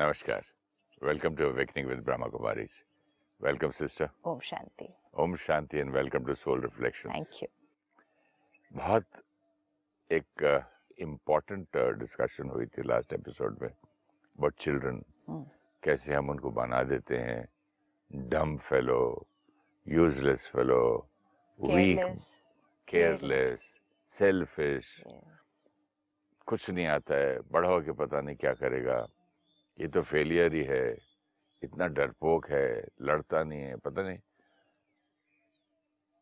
Namaskar. Welcome to Awakening with Brahma Kumaris. Welcome, sister. Om Shanti Om Shanti and welcome to Soul Reflections. Thank you बहुत एक important discussion uh, हुई थी last episode में about children hmm. कैसे हम उनको बना देते हैं dumb fellow useless fellow weak careless careless selfish कुछ नहीं आता है बड़ा होके पता नहीं क्या करेगा ये तो फेलियर ही है। इतना डरपोक है लड़ता नहीं है पता नहीं।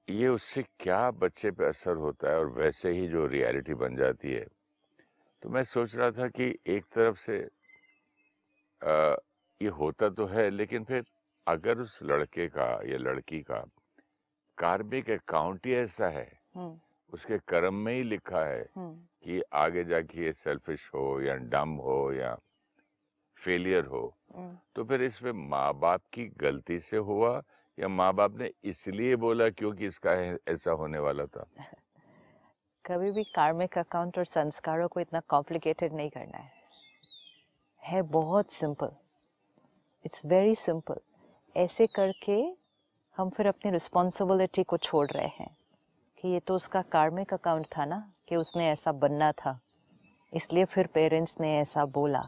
ये उससे क्या बच्चे पे असर होता है और वैसे ही जो रियलिटी बन जाती है। तो मैं सोच रहा था कि एक तरफ़ से आ, ये होता तो है लेकिन फिर अगर उस लड़के का या लड़की का कार्मिक अकाउंट ही ऐसा है हम्म। उसके कर्म में ही लिखा है हम्म। कि आगे जाके ये सेल्फिश हो या डम हो या फेलियर हो हम्म। तो फिर इसमें माँ बाप की गलती से हुआ या माँ बाप ने इसलिए बोला क्योंकि इसका ऐसा होने वाला था? कभी भी कार्मिक अकाउंट और संस्कारों को इतना कॉम्प्लिकेटेड नहीं करना है। है बहुत सिंपल इट्स वेरी सिंपल ऐसे करके हम फिर अपनी रिस्पॉन्सिबिलिटी को छोड़ रहे हैं कि ये तो उसका कार्मिक अकाउंट था ना कि उसने ऐसा बनना था। इसलिए फिर पेरेंट्स ने ऐसा बोला।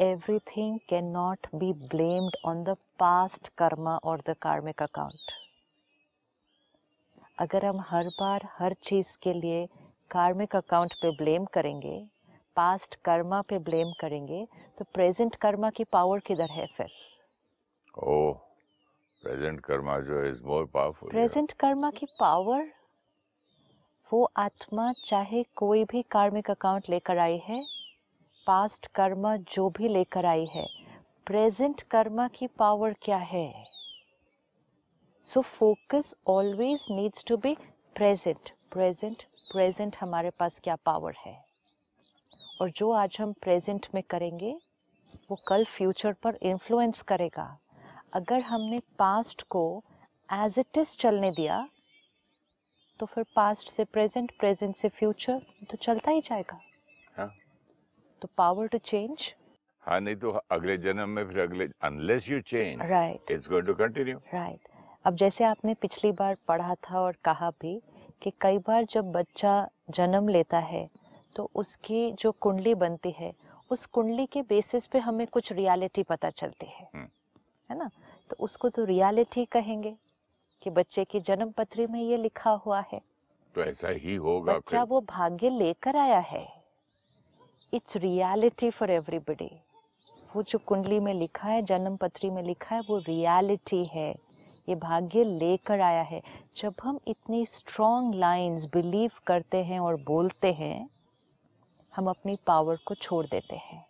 Everything cannot be blamed on the past karma or the karmic account. अगर हम हर बार हर चीज़ के लिए कार्मिक अकाउंट पे ब्लेम करेंगे पास्ट कर्मा पे ब्लेम करेंगे तो प्रेजेंट कर्मा की पावर किधर है फिर? ओ प्रेजेंट कर्मा जो is more powerful present karma की पावर वो आत्मा चाहे कोई भी कार्मिक अकाउंट लेकर आई है पास्ट कर्मा जो भी लेकर आई है प्रेजेंट कर्मा की पावर क्या है? So focus always needs to be present present present हमारे पास क्या पावर है? और जो आज हम प्रेजेंट में करेंगे, वो कल फ्यूचर पर इन्फ्लुएंस करेगा। अगर हमने पास्ट को एज इट इज़ चलने दिया तो फिर पास्ट से प्रेजेंट प्रेजेंट से फ्यूचर तो चलता ही जाएगा। हाँ। तो पावर टू चेंज हाँ नहीं तो अगले जन्म में फिर अगले unless you change right it's going to continue right अब जैसे आपने पिछली बार पढ़ा था और कहा भी कि कई बार जब बच्चा जन्म लेता है तो उसकी जो कुंडली बनती है उस कुंडली के बेसिस पे हमें कुछ रियलिटी पता चलती है। हम्म। है ना? तो उसको तो रियलिटी कहेंगे कि बच्चे की जन्म पत्री में ये लिखा हुआ है। तो ऐसा ही होगा बच्चा वो भाग्य लेकर आया है। इट्स रियलिटी फॉर एवरीबडी वो जो कुंडली में लिखा है, जन्म पत्री में लिखा है, वो रियलिटी है। ये भाग्य लेकर आया है। जब हम इतनी स्ट्रॉन्ग लाइंस बिलीव करते हैं और बोलते हैं, हम अपनी पावर को छोड़ देते हैं।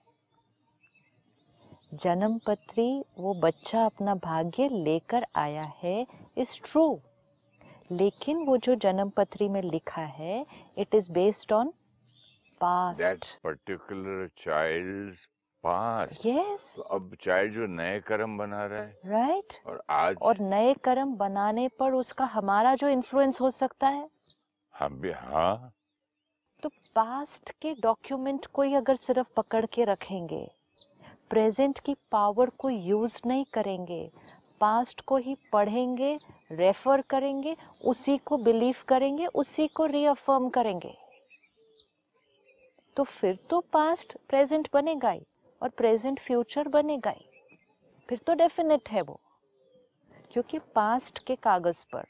जन्म पत्री, वो बच्चा अपना भाग्य लेकर आया है इज़ ट्रू लेकिन वो जो जन्म पत्री में लिखा है it is based on that past particular child's past yes तो अब चाइल्ड जो नए कर्म बना रहा है राइट और आज और नए कर्म बनाने पर उसका हमारा जो इन्फ्लुएंस हो सकता है? हम भी हाँ। तो पास्ट के डॉक्यूमेंट को ही अगर सिर्फ़ पकड़ के रखेंगे प्रेजेंट की पावर को यूज़ नहीं करेंगे पास्ट को ही पढ़ेंगे रेफर करेंगे उसी को बिलीव करेंगे उसी को रीअफर्म करेंगे। तो फिर तो पास्ट प्रेजेंट बनेगा ही और प्रेजेंट फ्यूचर बनेगा ही। फिर तो डेफिनेट है वो। क्योंकि पास्ट के कागज़ पर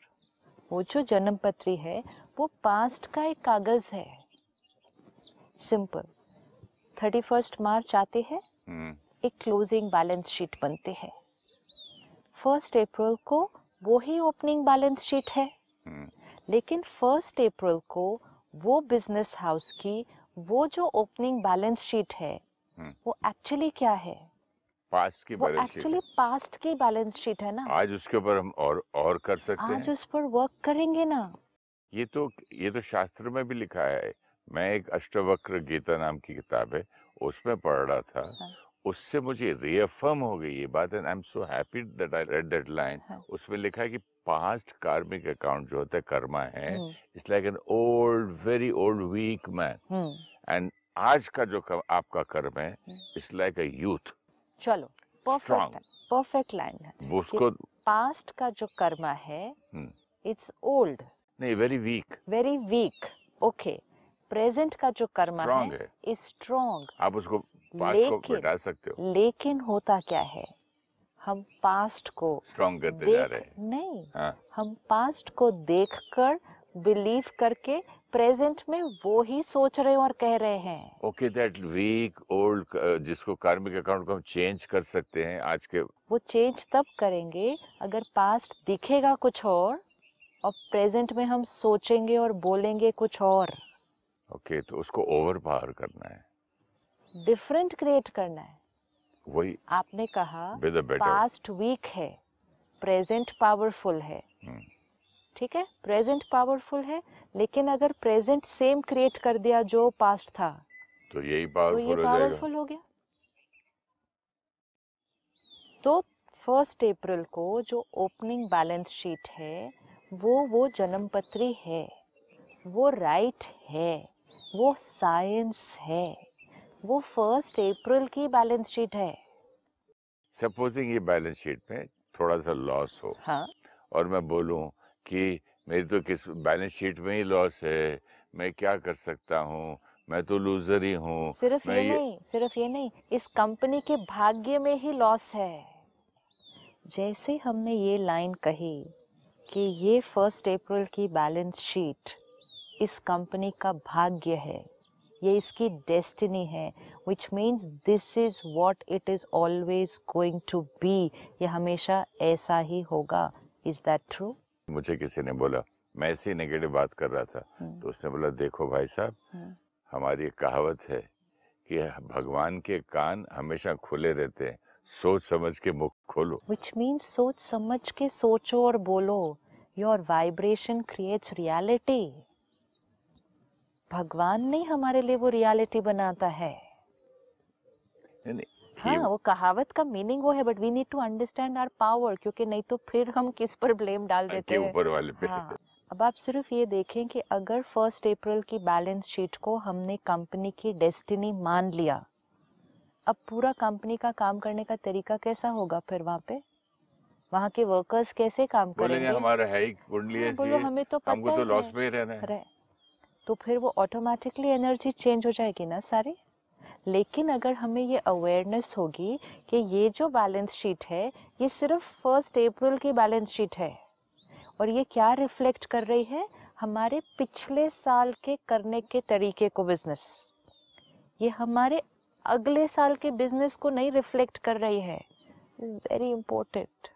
वो जो जन्म पत्री है वो पास्ट का एक कागज़ है। सिंपल थर्टी फ़र्स्ट मार्च आते हैं। हम्म, एक क्लोजिंग बैलेंस शीट बनते हैं। फ़र्स्ट अप्रैल को वो ही ओपनिंग बैलेंस शीट है। हम्म, लेकिन फ़र्स्ट अप्रैल को वो बिज़नेस हाउस की वो जो ओपनिंग बैलेंस शीट है हम्म। वो एक्चुअली क्या है? पास्ट की बैलेंस शीट एक्चुअली पास्ट की बैलेंस शीट है ना? आज उसके ऊपर हम और और कर सकते आज हैं। उस पर वर्क करेंगे ना? ये तो ये तो शास्त्र में भी लिखा है। मैं एक अष्टवक्र गीता नाम की किताब है उसमें पढ़ रहा था। हाँ। उससे मुझे रिअफर्म हो गई ये बात and I am so happy that I read that line. उसमें लिखा है कि पास्ट कार्मिक अकाउंट जो होता है कर्मा है hmm, it's like an old very old weak man hmm, and आज का जो कर, आपका कर्म है hmm. It's like a youth चलो परफेक्ट परफेक्ट लाइन है। उसको पास्ट का जो कर्मा है हम्म। इट्स ओल्ड नहीं very weak very weak okay present का जो कर्मा है इज़ स्ट्रॉन्ग आप उसको पास्ट को मिटा सकते हो। लेकिन होता क्या है? हम पास्ट को स्ट्रॉन्ग करते जा रहे हैं। नहीं हाँ। हम पास्ट को देखकर बिलीव करके प्रेजेंट में वो ही सोच रहे और कह रहे हैं। ओके दैट वीक ओल्ड जिसको कार्मिक अकाउंट को हम चेंज कर सकते हैं आज के वो चेंज तब करेंगे अगर पास्ट दिखेगा कुछ और और प्रेजेंट में हम सोचेंगे और बोलेंगे कुछ और। ओके okay, तो उसको ओवर पावर करना है। डिफरेंट क्रिएट करना है। वही आपने कहा पास्ट वीक है प्रेजेंट पावरफुल है। हम्म। ठीक है? प्रेजेंट पावरफुल है लेकिन अगर प्रेजेंट सेम क्रिएट कर दिया जो पास्ट था तो यही तो ये पावरफुल हो पावरफुल हो गया। तो फ़र्स्ट अप्रैल को जो ओपनिंग बैलेंस शीट है वो वो जन्मपत्री है वो राइट है वो साइंस है। वो फ़र्स्ट अप्रैल की बैलेंस शीट है। सपोजिंग ये बैलेंस शीट में थोड़ा सा लॉस हो हाँ। और मैं बोलूँ कि मेरी तो किस बैलेंस शीट में ही लॉस है मैं क्या कर सकता हूँ? मैं तो लूजर ही हूँ। सिर्फ़ ये ये- नहीं सिर्फ़ ये नहीं इस कंपनी के भाग्य में ही लॉस है। जैसे हमने ये लाइन कही कि ये फ़र्स्ट अप्रैल की बैलेंस शीट इस कंपनी का भाग्य है। ये इसकी डेस्टिनी है which means this is what it is always going to be ये हमेशा ऐसा ही होगा. इज़ दैट ट्रू मुझे किसी ने बोला मैं ऐसी नेगेटिव बात कर रहा था। हम्म। तो उसने बोला देखो भाई साहब हम्म। हमारी एक कहावत है कि भगवान के कान हमेशा खुले रहते हैं। सोच समझ के मुख खोलो। विच means सोच समझ के सोचो और बोलो। योर वाइब्रेशन क्रिएट्स रियलिटी भगवान नहीं हमारे लिए वो रियलिटी बनाता है। नहीं, हाँ वो कहावत का मीनिंग वो है but we need to understand our power क्योंकि नहीं तो फिर हम किस पर ब्लेम डाल देते हैं। ऊपर वाले पे। हाँ अब आप सिर्फ़ ये देखें कि अगर फ़र्स्ट अप्रैल की बैलेंस शीट को हमने कंपनी की डेस्टिनी मान लिया अब पूरा कंपनी का काम करने का तरीका कैसा होगा फिर वहाँ पे? वहाँ के वर्कर्स कैसे काम करेंगे? हमारा है ही कुंडली हाँ, बोलो है हमें तो पता हमको तो लॉस में रहना है। तो फिर वो ऑटोमेटिकली एनर्जी चेंज हो जाएगी ना सारी? लेकिन अगर हमें ये अवेयरनेस होगी कि ये जो बैलेंस शीट है, ये सिर्फ़ फ़र्स्ट अप्रैल की बैलेंस शीट है। और ये क्या रिफ्लेक्ट कर रही है? हमारे पिछले साल के करने के तरीके को बिज़नेस ये हमारे अगले साल के बिज़नेस को नहीं रिफ्लेक्ट कर रही है। वेरी इम्पोर्टेंट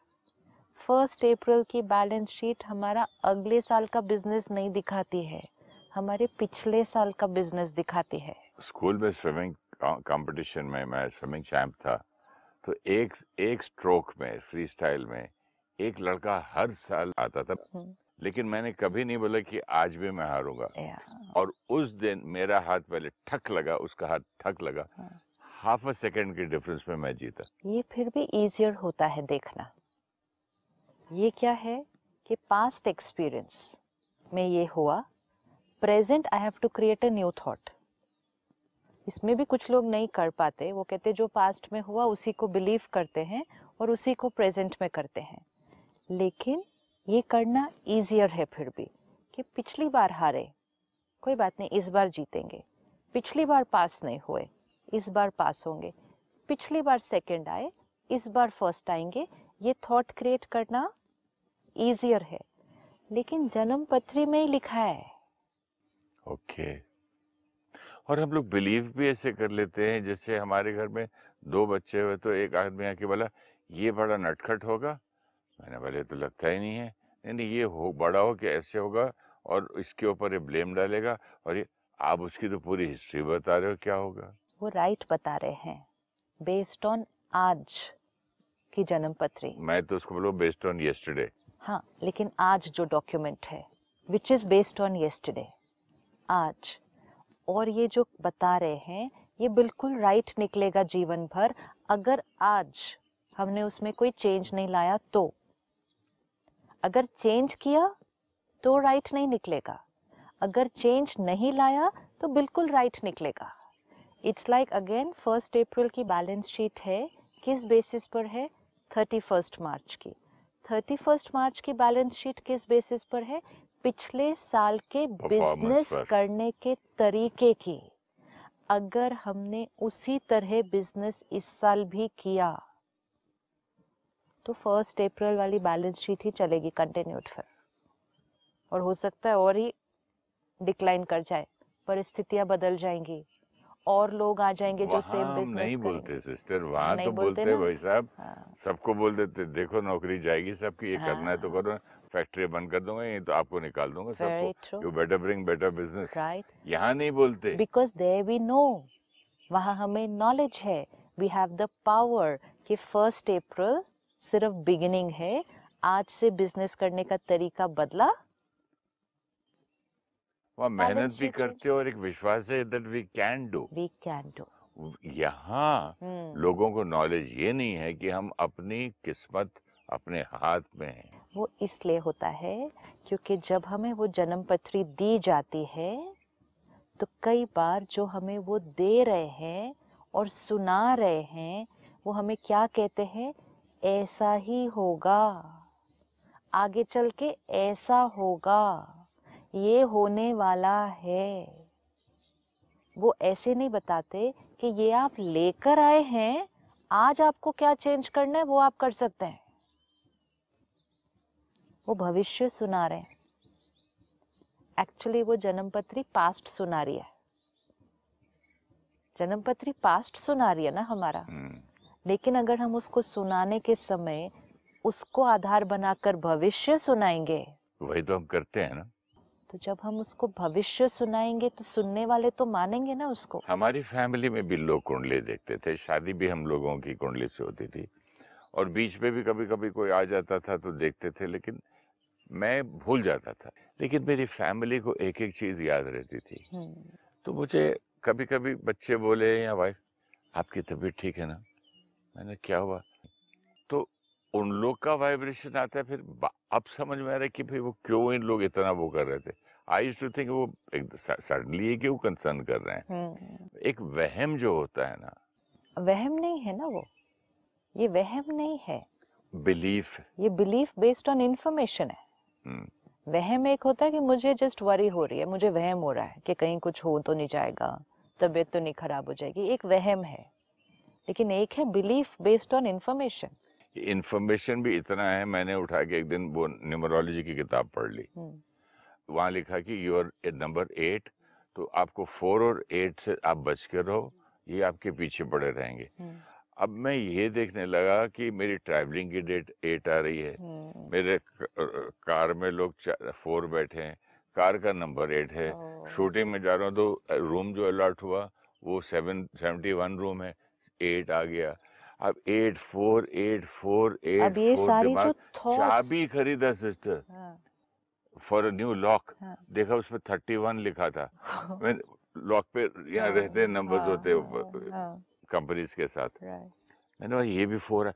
फ़र्स्ट अप्रैल की बैलेंस शीट हमारा अगले साल का बिज़नेस नहीं दिखाती है। हमारे पिछले साल का बिज़नेस दिखाती है। स्कूल में स्विमिंग कंपटीशन में मैं स्विमिंग चैंप था तो एक एक स्ट्रोक में फ्री स्टाइल में एक लड़का हर साल आता था। हम्म। लेकिन मैंने कभी नहीं बोला कि आज भी मैं हारूँगा। और उस दिन मेरा हाथ पहले ठक लगा उसका हाथ ठक लगा। हाफ़ अ सेकंड के डिफरेंस में मैं जीता। ये फिर भी इजियर होता है देखना। ये क्या है कि पास्ट एक्सपीरियंस में ये हुआ present I have to create a new thought. इसमें भी कुछ लोग नहीं कर पाते, वो कहते जो पास्ट में हुआ उसी को बिलीव करते हैं और उसी को प्रेजेंट में करते हैं। लेकिन ये करना ईजियर है फिर भी कि पिछली बार हारे, कोई बात नहीं, इस बार जीतेंगे। पिछली बार पास नहीं हुए, इस बार पास होंगे। पिछली बार सेकंड आए, इस बार फ़र्स्ट आएँगे। ये थॉट क्रिएट करना ईजियर है। लेकिन जन्म पत्री में ही लिखा है। ओके। और हम लोग बिलीव भी ऐसे कर लेते हैं जैसे हमारे घर में दो बच्चे हुए तो एक आदमी आके बोला ये बड़ा नटखट होगा? मैंने बोले तो लगता ही नहीं है। नहीं नहीं ये हो बड़ा हो कि ऐसे होगा और इसके ऊपर ये ब्लेम डालेगा और ये आप उसकी तो पूरी हिस्ट्री बता रहे हो क्या होगा? वो राइट बता रहे हैं बेस्ड ऑन आज की जन्म पत्री मैं तो उसको बोलो बेस्ड ऑन येस्टरडे हाँ लेकिन आज जो डॉक्यूमेंट है which is based on yesterday आज। और ये जो बता रहे हैं, ये बिल्कुल राइट निकलेगा जीवन भर। अगर आज हमने उसमें कोई चेंज नहीं लाया तो। अगर चेंज किया तो राइट नहीं निकलेगा। अगर चेंज नहीं लाया तो बिल्कुल राइट निकलेगा। It's like again first April की बैलेंस शीट है। किस बेसिस पर है? थर्टी फ़र्स्ट मार्च की। थर्टी फ़र्स्ट मार्च की बैलेंस शीट किस बेसिस पर है? पिछले साल के बिज़नेस करने के तरीके की। अगर हमने उसी तरह बिज़नेस इस साल भी किया तो फ़र्स्ट अप्रैल वाली बैलेंस शीट ही चलेगी कंटिन्यूड फिर। और हो सकता है और ही डिक्लाइन कर जाए परिस्थितियाँ बदल जाएँगी और लोग आ जाएँगे जो सेम बिज़नेस नहीं बोलते सिस्टर वहाँ तो बोलते बोलते भाई साहब हाँ। सबको बोल देते देखो नौकरी जाएगी सबकी ये हाँ। करना है तो हाँ। करो। फैक्ट्री बंद कर दूँगा ये तो आपको निकाल दूँगा सबको you better bring better business right यहाँ नहीं बोलते। बिकॉज़ दे वी नो वहाँ हमें नॉलेज है। वी हैव द पावर कि फ़र्स्ट अप्रैल सिर्फ़ बिगिनिंग है। आज से बिज़नेस करने का तरीका बदला। वहाँ मेहनत भी करते हो और एक विश्वास है that we can do we can do यहाँ लोगों को नॉलेज ये नहीं है कि हम अपनी किस्मत अपने हाथ में है। वो इसलिए होता है क्योंकि जब हमें वो जन्म पत्री दी जाती है तो कई बार जो हमें वो दे रहे हैं और सुना रहे हैं, वो हमें क्या कहते हैं? ऐसा ही होगा। आगे चल के ऐसा होगा। ये होने वाला है। वो ऐसे नहीं बताते कि ये आप लेकर आए हैं, आज आपको क्या चेंज करना है, वो आप कर सकते हैं। वो भविष्य सुना रहे हैं। एक्चुअली वो जन्म पत्री पास्ट सुना रही है। जन्म पत्री पास्ट सुना रही है ना हमारा। हम्म, लेकिन अगर हम उसको सुनाने के समय उसको आधार बनाकर भविष्य सुनाएँगे। वही तो हम करते हैं ना। तो जब हम उसको भविष्य सुनाएँगे तो सुनने वाले तो मानेंगे ना उसको। हमारी फैमिली में भी लोग कुंडली देखते थे। शादी भी हम लोगों की कुंडली से होती थी। और बीच में भी कभी कभी कोई आ जाता था तो देखते थे लेकिन मैं भूल जाता था। लेकिन मेरी फैमिली को एक एक चीज़ याद रहती थी। हम्म, तो मुझे कभी कभी बच्चे बोले या वाइफ आपकी तबीयत ठीक है ना? मैंने क्या हुआ? तो उन लोग का वाइब्रेशन आता है फिर अब समझ में आ रहा है कि भाई वो क्यों इन लोग इतना वो कर रहे थे? आई टू थिंक वो सडनली ये क्यों कंसर्न कर रहे हैं? हम्म, एक वहम जो होता है ना। वहम नहीं है ना वो? ये वहम नहीं है। बिलीफ ये बिलीफ बेस्ड ऑन इंफॉर्मेशन है। वहम एक होता है कि मुझे जस्ट वरी हो रही है मुझे वहम हो रहा है कि कहीं कुछ हो तो नहीं जाएगा तबीयत तो नहीं खराब हो जाएगी एक वहम है। लेकिन एक है belief based on information information भी इतना है मैंने उठा के एक दिन वो न्यूमरोलॉजी की किताब पढ़ ली। वहाँ लिखा कि यूर नंबर एट तो आपको फोर और एट से आप बच के रहो ये आपके पीछे पड़े रहेंगे। अब मैं ये देखने लगा कि मेरी ट्रैवलिंग की डेट एट आ रही है। मेरे कार में लोग फोर बैठे हैं। कार का नंबर एट है। शूटिंग में जा रहा हूँ तो रूम जो अलॉट हुआ वो सेवन सेवेंटी वन रूम है। एट आ गया। अब eight four eight four eight अब ये फोर सारी जो चाबी खरीदा sister for a new lock हाँ। देखा उसमें थर्टी वन लिखा था। लॉक पे यहाँ रहते हैं नंबर्स हाँ, होते कंपनीज़ के साथ। मैंने बोला ये भी फोर है।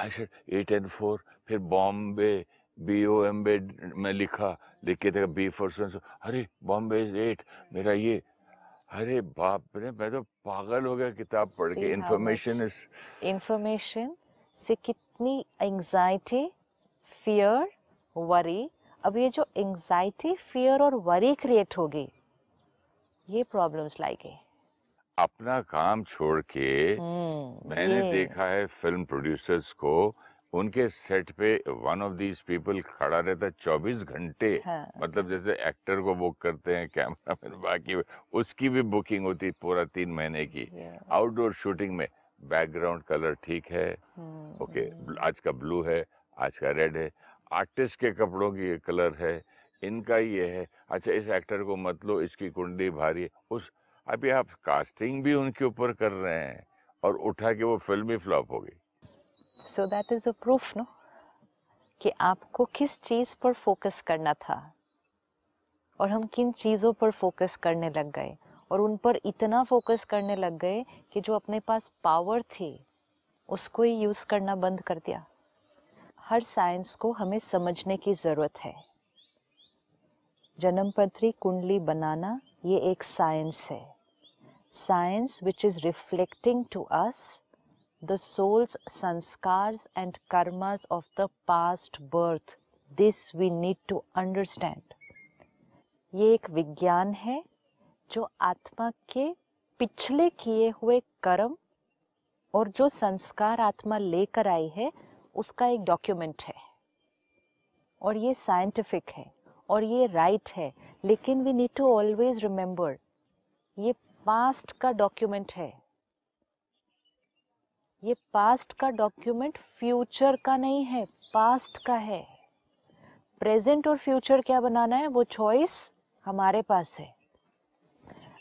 I said eight and four फिर Bombay B O M B में लिखा लिख के देखा बी फॉर सो अरे बॉम्बे एट मेरा ये। अरे बाप रे मैं तो पागल हो गया किताब पढ़ See के much- इज़ इंफॉर्मेशन से कितनी एंजाइटी फियर वरी अब ये जो एंजाइटी फियर और वरी क्रिएट होगी ये प्रॉब्लम्स लाएगी। अपना काम छोड़ के हम्म, मैंने देखा है फ़िल्म प्रोड्यूसर्स को उनके सेट पे वन ऑफ़ दीज पीपल खड़ा रहता है चौबीस घंटे। हाँ, मतलब जैसे एक्टर को बुक करते हैं कैमरामैन बाकी उसकी भी बुकिंग होती है पूरा तीन महीने की। आउटडोर शूटिंग में बैकग्राउंड कलर ठीक है। हम्म, ओके आज का ब्लू है आज का रेड है। आर्टिस्ट के कपड़ों की ये कलर है इनका ये है। अच्छा इस एक्टर को मत लो इसकी कुंडली भारी है। उस अभी आप कास्टिंग भी उनके ऊपर कर रहे हैं और उठा के वो फ़िल्म ही फ्लॉप हो गई। So that is a proof no कि आपको किस चीज़ पर फोकस करना था? और हम किन चीज़ों पर फोकस करने लग गए? और उन पर इतना फोकस करने लग गए कि जो अपने पास पावर थी, उसको ही यूज़ करना बंद कर दिया। हर साइंस को हमें समझने की ज़रूरत है। जन्मपत्री कुंडली बनाना ये एक साइंस है। Science which is reflecting to us the soul's, sanskars and karmas of the past birth. This we need to understand. ये एक विज्ञान है जो आत्मा के पिछले किए हुए कर्म और जो संस्कार आत्मा लेकर आई है, उसका एक डॉक्यूमेंट है और ये साइंटिफिक है और ये राइट right है लेकिन we need to always remember ये पास्ट का डॉक्यूमेंट है। ये पास्ट का डॉक्यूमेंट फ्यूचर का नहीं है पास्ट का है। प्रेजेंट और फ्यूचर क्या बनाना है? वो चॉइस हमारे पास है।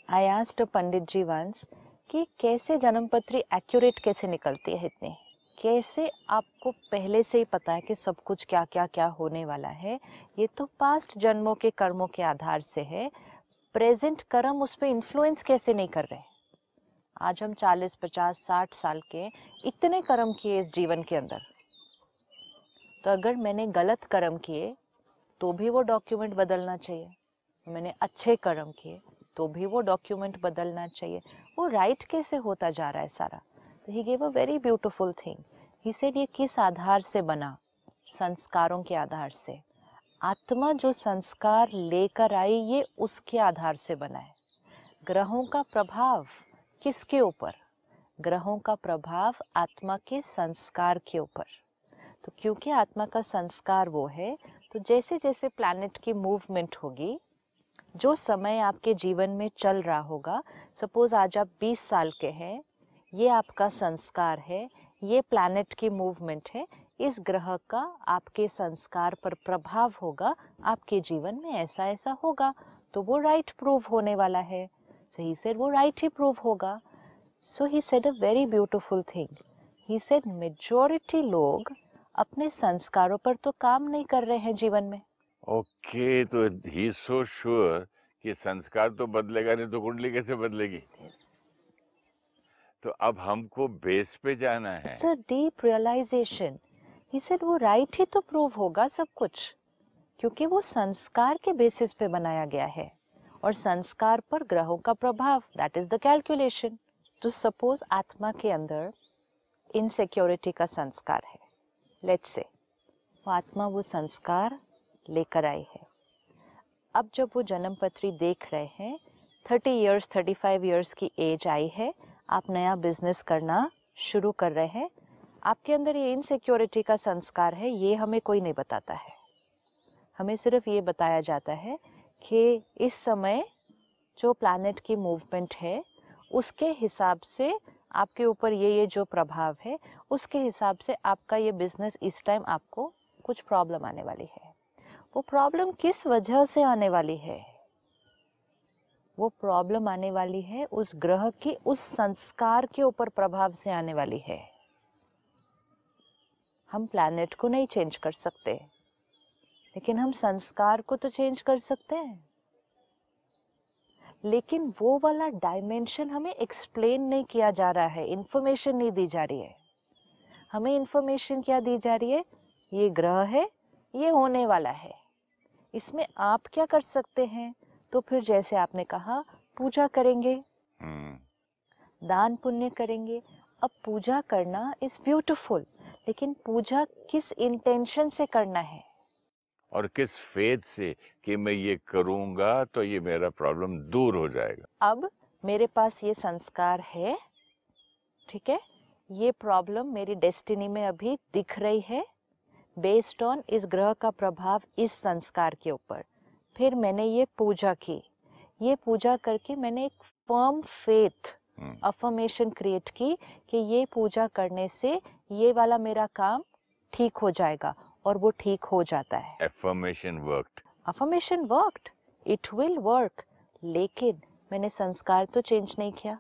I asked Pandit ji once कि कैसे जन्मपत्री एक्यूरेट कैसे निकलती है इतनी? कैसे आपको पहले से ही पता है कि सब कुछ क्या क्या क्या होने वाला है? ये तो पास्ट जन्मों के कर्मों के आधार से है। प्रेजेंट कर्म उस पर इन्फ्लुएंस कैसे नहीं कर रहे? आज हम 40, 50, 60 साल के इतने कर्म किए इस जीवन के अंदर। तो अगर मैंने गलत कर्म किए तो भी वो डॉक्यूमेंट बदलना चाहिए। मैंने अच्छे कर्म किए तो भी वो डॉक्यूमेंट बदलना चाहिए। वो राइट कैसे होता जा रहा है सारा? तो he gave a very beautiful thing he said ये किस आधार से बना? संस्कारों के आधार से। आत्मा जो संस्कार लेकर आई, ये उसके आधार से बना है। ग्रहों का प्रभाव किसके ऊपर? ग्रहों का प्रभाव आत्मा के संस्कार के ऊपर। तो क्योंकि आत्मा का संस्कार वो है तो जैसे जैसे प्लैनेट की मूवमेंट होगी, जो समय आपके जीवन में चल रहा होगा सपोज़ आज आप 20 साल के हैं, ये आपका संस्कार है, ये प्लैनेट की मूवमेंट है इस ग्रह का आपके संस्कार पर प्रभाव होगा आपके जीवन में ऐसा ऐसा होगा तो वो राइट प्रूव होने वाला है। So he said, वो right ही prove होगा. So he said a very beautiful thing. He said, majority लोग अपने संस्कारों पर तो काम नहीं कर रहे हैं जीवन में। ओके okay, तो ही सो श्योर कि संस्कार तो बदलेगा नहीं तो कुंडली कैसे बदलेगी? तो अब हमको बेस पे जाना है। It's a deep realisation he said वो राइट ही तो प्रूव होगा सब कुछ, क्योंकि वो संस्कार के बेसिस पे बनाया गया है और संस्कार पर ग्रहों का प्रभाव दैट इज़ द कैलकुलेशन तो सपोज़ आत्मा के अंदर इनसिक्योरिटी का संस्कार है। लेट्स से वो आत्मा वो संस्कार लेकर आई है। अब जब वो जन्म पत्री देख रहे हैं thirty years thirty five years की एज आई है, आप नया बिज़नेस करना शुरू कर रहे हैं आपके अंदर ये इनसिक्योरिटी का संस्कार है, ये हमें कोई नहीं बताता है। हमें सिर्फ़ ये बताया जाता है कि इस समय जो प्लानट की मूवमेंट है, उसके हिसाब से आपके ऊपर ये ये जो प्रभाव है, उसके हिसाब से आपका ये बिज़नेस इस टाइम आपको कुछ प्रॉब्लम आने वाली है। वो प्रॉब्लम किस वजह से आने वाली है? वो प्रॉब्लम आने वाली है उस ग्रह की, उस संस्कार के ऊपर प्रभाव से आने वाली है। हम प्लैनेट को नहीं चेंज कर सकते। लेकिन हम संस्कार को तो चेंज कर सकते हैं। लेकिन वो वाला डायमेंशन हमें एक्सप्लेन नहीं किया जा रहा है इन्फॉर्मेशन नहीं दी जा रही है। हमें इन्फॉर्मेशन क्या दी जा रही है? ये ग्रह है ये होने वाला है। इसमें आप क्या कर सकते हैं? तो फिर जैसे आपने कहा पूजा करेंगे। हम्म। दान पुण्य करेंगे। अब पूजा करना इज़ ब्यूटिफुल लेकिन पूजा किस इंटेंशन से करना है? और किस फेद से कि मैं ये करूँगा तो ये मेरा प्रॉब्लम दूर हो जाएगा। अब मेरे पास ये संस्कार है ठीक है? ये प्रॉब्लम मेरी डेस्टिनी में अभी दिख रही है बेस्ड ऑन इस ग्रह का प्रभाव इस संस्कार के ऊपर। फिर मैंने ये पूजा की। ये पूजा करके मैंने एक फर्म फेथ अफर्मेशन क्रिएट की कि ये पूजा करने से ये वाला मेरा काम ठीक हो जाएगा और वो ठीक हो जाता है। Affirmation worked. Affirmation worked. It will work. लेकिन मैंने संस्कार तो चेंज नहीं किया।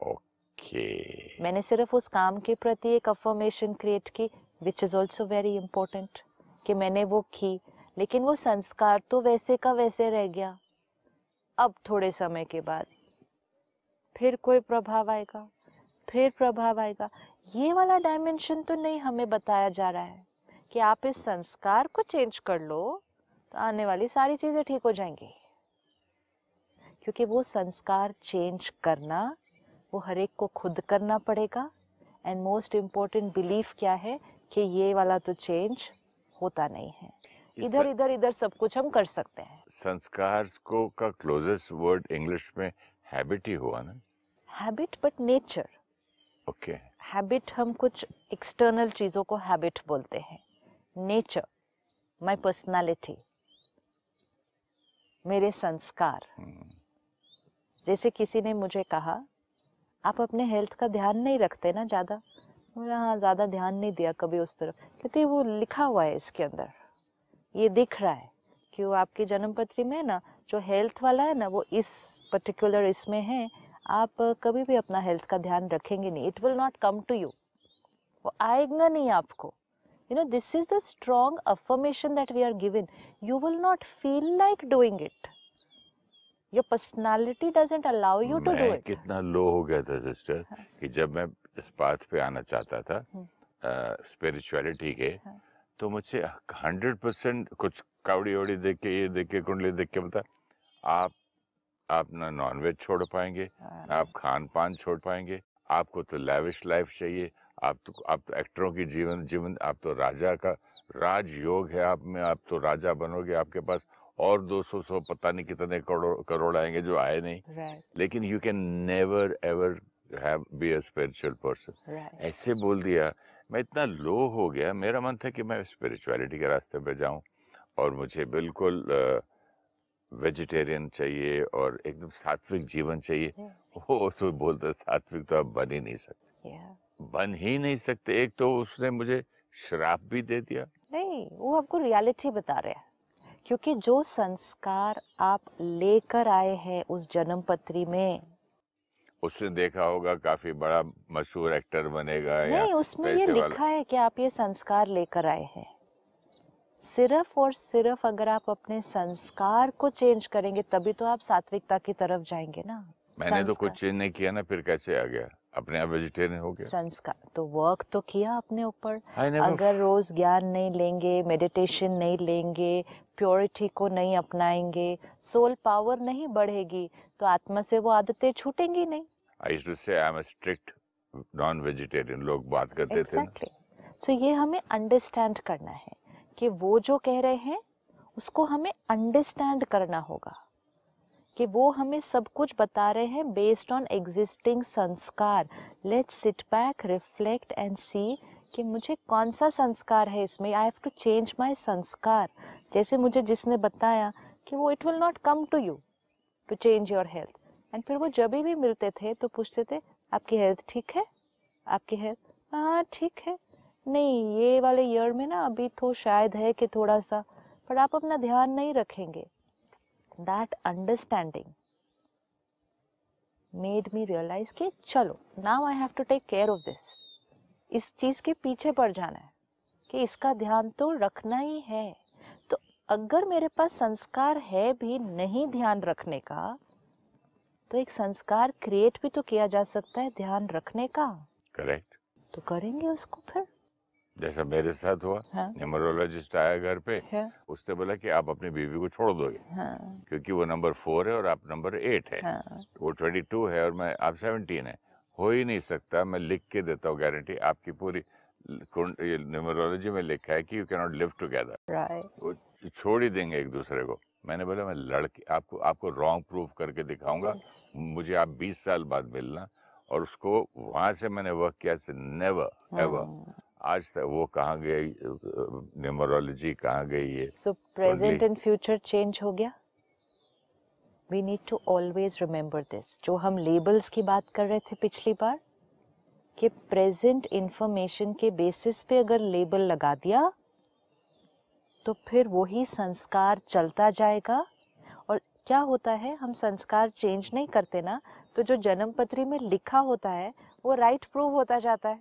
Okay okay. मैंने सिर्फ़ उस काम के प्रति एक अफर्मेशन क्रिएट की which is also very important कि मैंने वो की। लेकिन वो संस्कार तो वैसे का वैसे रह गया। अब थोड़े समय के बाद फिर कोई प्रभाव आएगा फिर प्रभाव आएगा। ये वाला डायमेंशन तो नहीं हमें बताया जा रहा है कि आप इस संस्कार को चेंज कर लो तो आने वाली सारी चीज़ें ठीक हो जाएँगी। क्योंकि वो संस्कार चेंज करना वो हर एक को खुद करना पड़ेगा। एंड मोस्ट इम्पोर्टेंट बिलीफ क्या है कि ये वाला तो चेंज होता नहीं है। इधर इधर इधर सब कुछ हम कर सकते हैं। संस्कार को का क्लोजेस्ट वर्ड इंग्लिश में हैबिट ही हुआ ना? Habit but nature. Okay. Habit हम कुछ एक्सटर्नल चीज़ों को हैबिट बोलते हैं। नेचर माय पर्सनालिटी मेरे संस्कार। जैसे किसी ने मुझे कहा आप अपने हेल्थ का ध्यान नहीं रखते ना ज़्यादा? मैंने हाँ ज़्यादा ध्यान नहीं दिया कभी उस तरफ़। कहते वो लिखा हुआ है इसके अंदर। ये दिख रहा है कि वो आपकी जन्म पत्री में ना जो हेल्थ वाला है ना वो इस पर्टिकुलर इसमें है आप कभी भी अपना हेल्थ का ध्यान रखेंगे नहीं. It will not come to you वो आएगा नहीं आपको. You know this is the strong affirmation that we are given you will not feel like doing it your personality doesn't allow you to do it कितना low हो गया था sister कि जब मैं इस बात पे आना चाहता था। स्पिरिचुअलिटी के हाँ। तो मुझे हंड्रेड परसेंट कुछ कावड़ी वावड़ी देख के ये देख के कुंडली देख के बता आप आप ना नॉनवेज छोड़ पाएँगे ना आप खान पान छोड़ पाएँगे आपको तो लैविश लाइफ चाहिए आप तो आप तो एक्टरों की जीवन जीवन आप तो राजा का राजयोग है आप में आप तो राजा बनोगे आपके पास और 200 सौ पता नहीं कितने करोड़ करोड़ आएँगे जो आए नहीं। राइट लेकिन you can never ever have be a spiritual person ऐसे बोल दिया मैं इतना लो हो गया मेरा मन था कि मैं स्पिरिचुअलिटी के रास्ते पे जाऊँ और मुझे बिल्कुल वेजिटेरियन चाहिए और एकदम सात्विक जीवन चाहिए वो तो बोलते सात्विक तो आप बन ही नहीं सकते। बन ही नहीं सकते एक तो उसने मुझे श्राप भी दे दिया। नहीं वो आपको रियलिटी बता रहे हैं। क्योंकि जो संस्कार आप लेकर आए हैं उस जन्म पत्री में उसने देखा होगा काफ़ी बड़ा मशहूर एक्टर बनेगा नहीं उसमें ये लिखा है कि आप ये संस्कार लेकर आए हैं। सिर्फ़ और सिर्फ़ अगर आप अपने संस्कार को चेंज करेंगे तभी तो आप सात्विकता की तरफ़ जाएँगे ना। मैंने तो कुछ चेंज नहीं किया ना फिर कैसे आ गया? अपने आप वेजिटेरियन हो गया। संस्कार। तो वर्क तो किया अपने ऊपर। अगर रोज ज्ञान नहीं लेंगे मेडिटेशन नहीं लेंगे प्योरिटी को नहीं अपनाएँगे सोल पावर नहीं बढ़ेगी तो आत्मा से वो आदतें छूटेंगी नहीं। I too say I am a strict non vegetarian लोग बात करते exactly. थे सो ये हमें अंडरस्टैंड करना है। कि वो जो कह रहे हैं, उसको हमें अंडरस्टैंड करना होगा कि वो हमें सब कुछ बता रहे हैं based on existing sanskar. Let's sit back reflect and see कि मुझे कौन सा संस्कार है इसमें। I have to change my sanskar. जैसे मुझे जिसने बताया कि वो it will not come to you to change your health and फिर वो जब भी मिलते थे तो पूछते थे, आपकी हेल्थ ठीक है? आपकी हेल्थ हाँ ठीक है। नहीं ये वाले ईयर में ना अभी तो शायद है कि थोड़ा सा पर आप अपना ध्यान नहीं रखेंगे। That understanding made me realise कि चलो now I have to take care of this इस चीज़ के पीछे पड़ जाना है कि इसका ध्यान तो रखना ही है। तो अगर मेरे पास संस्कार है भी नहीं ध्यान रखने का तो एक संस्कार क्रिएट भी तो किया जा सकता है ध्यान रखने का। करेक्ट तो करेंगे उसको फिर। जैसा मेरे साथ हुआ हाँ। न्यूमरोलॉजिस्ट आया घर पे हाँ। उसने बोला कि आप अपनी बीवी को छोड़ दोगे हाँ। क्योंकि वो नंबर फोर है और आप नंबर एट है। हाँ। वो ट्वेंटी टू है और मैं आप सेवनटीन है। हो ही नहीं सकता मैं लिख के देता हूँ गारंटी। आपकी पूरी न्यूमरोलॉजी में लिखा है कि यू कैनॉट लिव टुगेदर वो छोड़ ही देंगे एक दूसरे को। मैंने बोला मैं लड़के आपको आपको रॉन्ग प्रूफ करके दिखाऊँगा। मुझे आप 20 साल बाद मिलना। और उसको वहाँ से मैंने वर्क किया से नेवर एवर आज तक वो कहाँ गई न्यूमरोलॉजी कहाँ गई है? So present and future change हो गया? We need to always remember this जो हम लेबल्स की बात कर रहे थे पिछली बार कि प्रेजेंट इंफॉर्मेशन के बेसिस पे अगर लेबल लगा दिया तो फिर वही संस्कार चलता जाएगा। और क्या होता है हम संस्कार चेंज नहीं करते ना तो जो जन्म पत्री में लिखा होता है वो राइट प्रूव होता जाता है।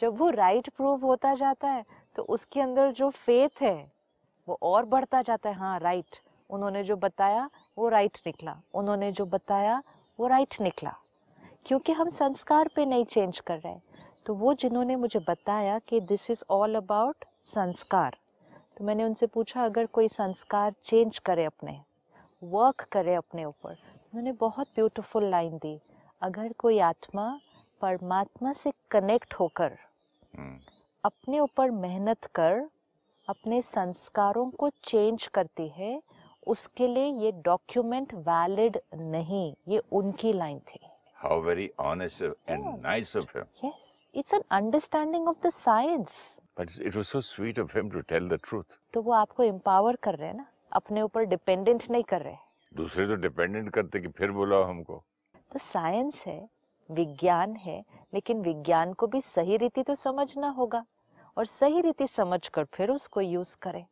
जब वो राइट प्रूव होता जाता है तो उसके अंदर जो फेथ है, वो और बढ़ता जाता है। हाँ राइट उन्होंने जो बताया, वो राइट निकला। उन्होंने जो बताया, वो राइट निकला। क्योंकि हम संस्कार पे नहीं चेंज कर रहे तो वो जिन्होंने मुझे बताया कि दिस इज़ ऑल अबाउट संस्कार। तो मैंने उनसे पूछा, अगर कोई संस्कार चेंज करे अपने वर्क करे अपने ऊपर, उन्होंने बहुत ब्यूटीफुल लाइन दी। अगर कोई आत्मा परमात्मा से कनेक्ट होकर हम्म, अपने ऊपर मेहनत कर अपने संस्कारों को चेंज करती है उसके लिए ये डॉक्यूमेंट वैलिड नहीं ये उनकी लाइन थी very honest and Yeah. nice of him. Yes it's an understanding of the science But it was so sweet of him to tell the truth. तो वो आपको एम्पावर कर रहे हैं ना अपने ऊपर डिपेंडेंट नहीं कर रहे दूसरे तो डिपेंडेंट करते कि फिर बुलाओ हमको तो साइंस है विज्ञान है, लेकिन विज्ञान को भी सही रीति तो समझना होगा और सही रीति समझकर फिर उसको यूज़ करें।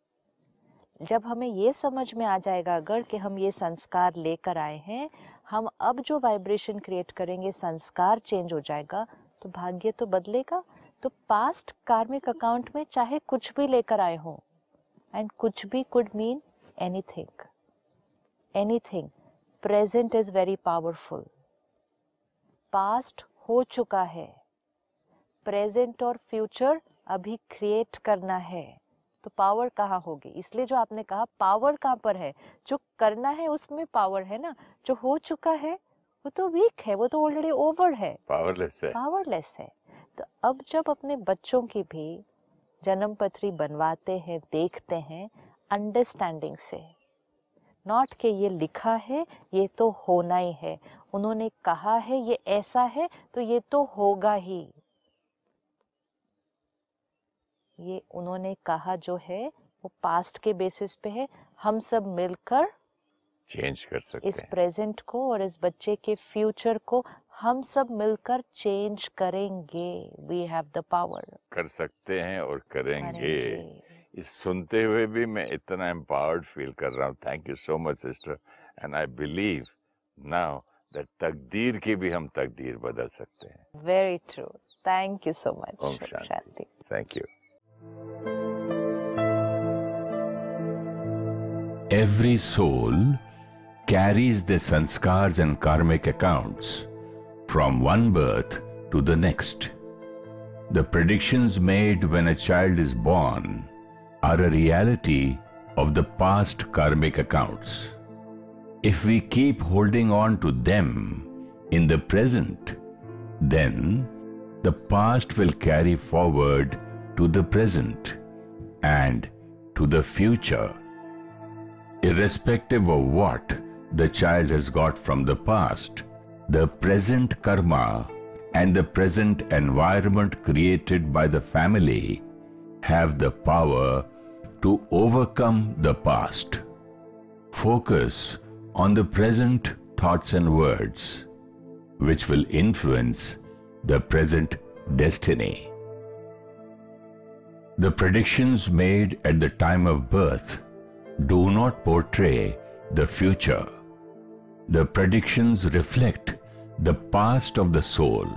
जब हमें ये समझ में आ जाएगा अगर कि हम ये संस्कार लेकर आए हैं, हम अब जो वाइब्रेशन क्रिएट करेंगे, संस्कार चेंज हो जाएगा तो भाग्य तो बदलेगा। तो पास्ट कार्मिक अकाउंट में चाहे कुछ भी लेकर आए हो एंड कुछ भी could mean anything anything present is very powerful past हो चुका है। प्रेजेंट और फ्यूचर अभी क्रिएट करना है। तो पावर कहाँ होगी? इसलिए जो आपने कहा पावर कहाँ पर है? जो करना है उसमें पावर है ना? जो हो चुका है वो तो वीक है वो तो ऑलरेडी ओवर है। पावरलेस है। पावरलेस है। तो अब जब अपने बच्चों की भी जन्म पत्री बनवाते हैं देखते हैं अंडरस्टैंडिंग से नॉट कि ये लिखा है ये तो होना ही है। उन्होंने कहा है ये ऐसा है तो ये तो होगा ही। ये उन्होंने कहा जो है वो पास्ट के बेसिस पे है। हम सब मिलकर चेंज कर सकते इस प्रेजेंट को और इस बच्चे के फ्यूचर को हम सब मिलकर चेंज करेंगे। वी हैव द पावर कर सकते हैं और करेंगे। करेंगे। इस सुनते हुए भी मैं इतना एम्पावर्ड फील कर रहा हूँ। Thank you so much sister and I believe now that तकदीर की भी हम तकदीर बदल सकते हैं। Very true thank you so much Shanti. Thank you every soul carries the sanskar and karmic account from one birth to the next the predictions made when a child is born are a reality of the past karmic accounts. If we keep holding on to them in the present, then the past will carry forward to the present and to the future irrespective of what the child has got from the past, the present karma and the present environment created by the family have the power to overcome the past. Focus on the present thoughts and words, which will influence the present destiny. The predictions made at the time of birth do not portray the future. The predictions reflect the past of the soul.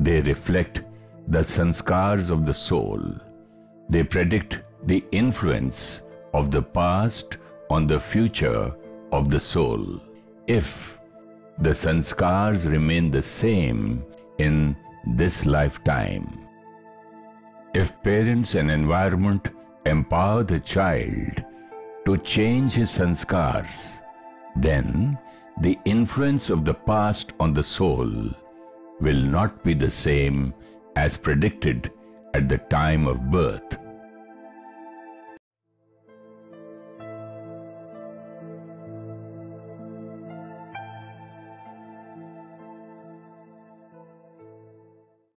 They reflect the sanskars of the soul. They predict the influence of the past on the future of the soul. If the sanskars remain the same in this lifetime, if parents and environment empower the child to change his sanskars, then the influence of the past on the soul will not be the same as predicted at the time of birth.